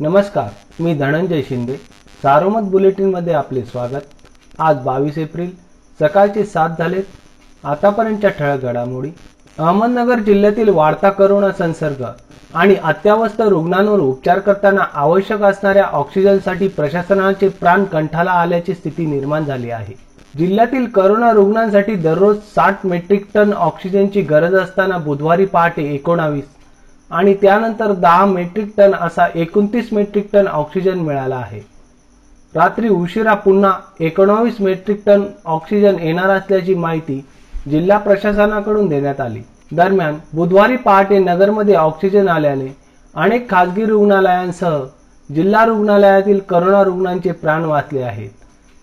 नमस्कार मी धनंजय शिंदे. सारोमत बुलेटिनमध्ये आपले स्वागत. आज बावीस एप्रिल सकाळचे सात झालेत. आतापर्यंतच्या ठळक घडामोडी. अहमदनगर जिल्ह्यातील वाढता करोना संसर्ग आणि अत्यावस्थ रुग्णांवर उपचार करताना आवश्यक असणाऱ्या ऑक्सिजनसाठी प्रशासनाचे प्राण कंठाला आल्याची स्थिती निर्माण झाली आहे. जिल्ह्यातील करोना रुग्णांसाठी दररोज साठ मेट्रिक टन ऑक्सिजनची गरज असताना बुधवारी पहाटे एकोणावीस आणि त्यानंतर दहा मेट्रिक टन असा एकोणतीस मेट्रिक टन ऑक्सिजन मिळाला आहे. रात्री उशिरा पुन्हा एकोणावीस मेट्रिक टन ऑक्सिजन येणार असल्याची माहिती जिल्हा प्रशासनाकडून देण्यात आली. दरम्यान बुधवारी पहाटे नगरमध्ये ऑक्सिजन आल्याने अनेक खासगी रुग्णालयांसह जिल्हा रुग्णालयातील करोना रुग्णांचे प्राण वाचले आहेत.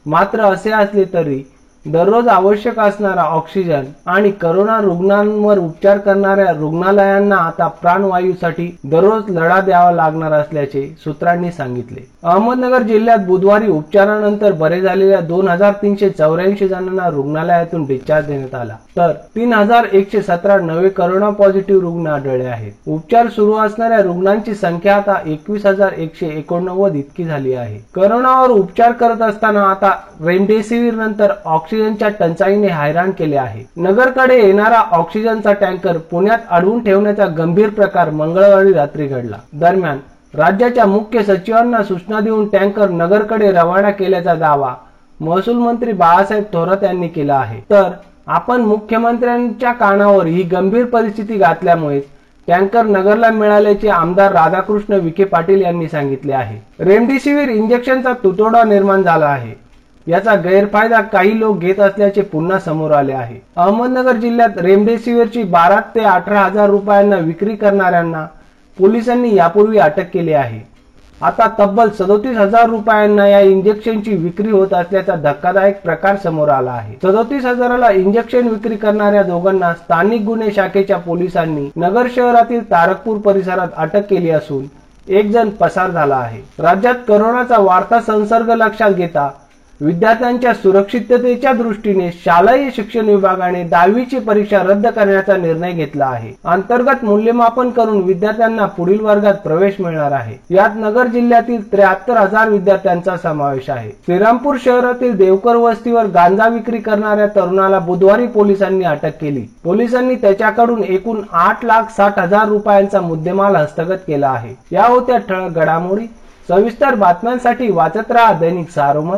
मात्र असे असले तरी दररोज आवश्यक असणारा ऑक्सिजन आणि करोना रुग्णांवर उपचार करणाऱ्या रुग्णालयांना आता प्राणवायूसाठी दररोज लढा द्यावा लागणार असल्याचे सूत्रांनी सांगितले. अहमदनगर जिल्ह्यात बुधवारी उपचारानंतर बरे झालेल्या दोन हजार तीनशे चौऱ्याऐंशी जणांना रुग्णालयातून डिस्चार्ज देण्यात आला. तर तीन हजार एकशे सतरा नवे करोना पॉझिटिव्ह रुग्ण आढळले आहेत. उपचार सुरू असणाऱ्या रुग्णांची संख्या आता एकवीस हजार एकशे एकोणनव्वद इतकी झाली आहे. करोनावर उपचार करत असताना आता रेमडेसिवीर नंतर ऑक्सिजनच्या टंचाईने हैराण केले आहे. नगरकडे येणारा ऑक्सिजनचा टँकर पुण्यात अडवून ठेवण्याचा गंभीर प्रकार मंगळवारी रात्री घडला. दरम्यान राज्याच्या मुख्य सचिवांना सूचना देऊन टँकर नगरकडे रवाना केल्याचा दावा महसूल मंत्री बाळासाहेब थोरात यांनी केला आहे. तर आपण मुख्यमंत्र्यांच्या कानावर ही गंभीर परिस्थिती घातल्यामुळे टँकर नगरला मिळाल्याचे आमदार राधाकृष्ण विखे पाटील यांनी सांगितले आहे. रेमडेसिवीर इंजेक्शनचा तुटवडा निर्माण झाला आहे. याचा गैरफायदा काही लोक घेत असल्याचे पुन्हा समोर आले आहे. अहमदनगर जिल्ह्यात रेमडेसिवीरची बारा ते अठरा हजार रुपयांना विक्री करणाऱ्यांना पोलिसांनी यापूर्वी अटक केली आहे. आता तब्बल सदोतीस हजार रुपयांना या इंजेक्शनची विक्री होत असल्याचा धक्कादायक प्रकार समोर आला आहे. सदोतीस हजाराला इंजेक्शन विक्री करणाऱ्या दोघांना स्थानिक गुन्हे शाखेच्या पोलिसांनी नगर शहरातील तारकपूर परिसरात अटक केली असून एक जण पसार झाला आहे. राज्यात करोनाचा वाढता संसर्ग लक्षात घेता विद्यार्थ्यांच्या सुरक्षिततेच्या दृष्टीने शालेय शिक्षण विभागाने दहावीची परीक्षा रद्द करण्याचा निर्णय घेतला आहे. अंतर्गत मूल्यमापन करून विद्यार्थ्यांना पुढील वर्गात प्रवेश मिळणार आहे. यात नगर जिल्ह्यातील त्र्याहत्तर हजार विद्यार्थ्यांचा समावेश आहे. श्रीरामपूर शहरातील देवकर वस्तीवर गांजा विक्री करणाऱ्या तरुणाला बुधवारी पोलिसांनी अटक केली. पोलिसांनी त्याच्याकडून एकूण आठ लाख साठ हजार रुपयांचा मुद्देमाल हस्तगत केला आहे. या होत्या ठळक घडामोडी. सविस्तर बातम्यांसाठी वाचत राहा दैनिक सारोमत.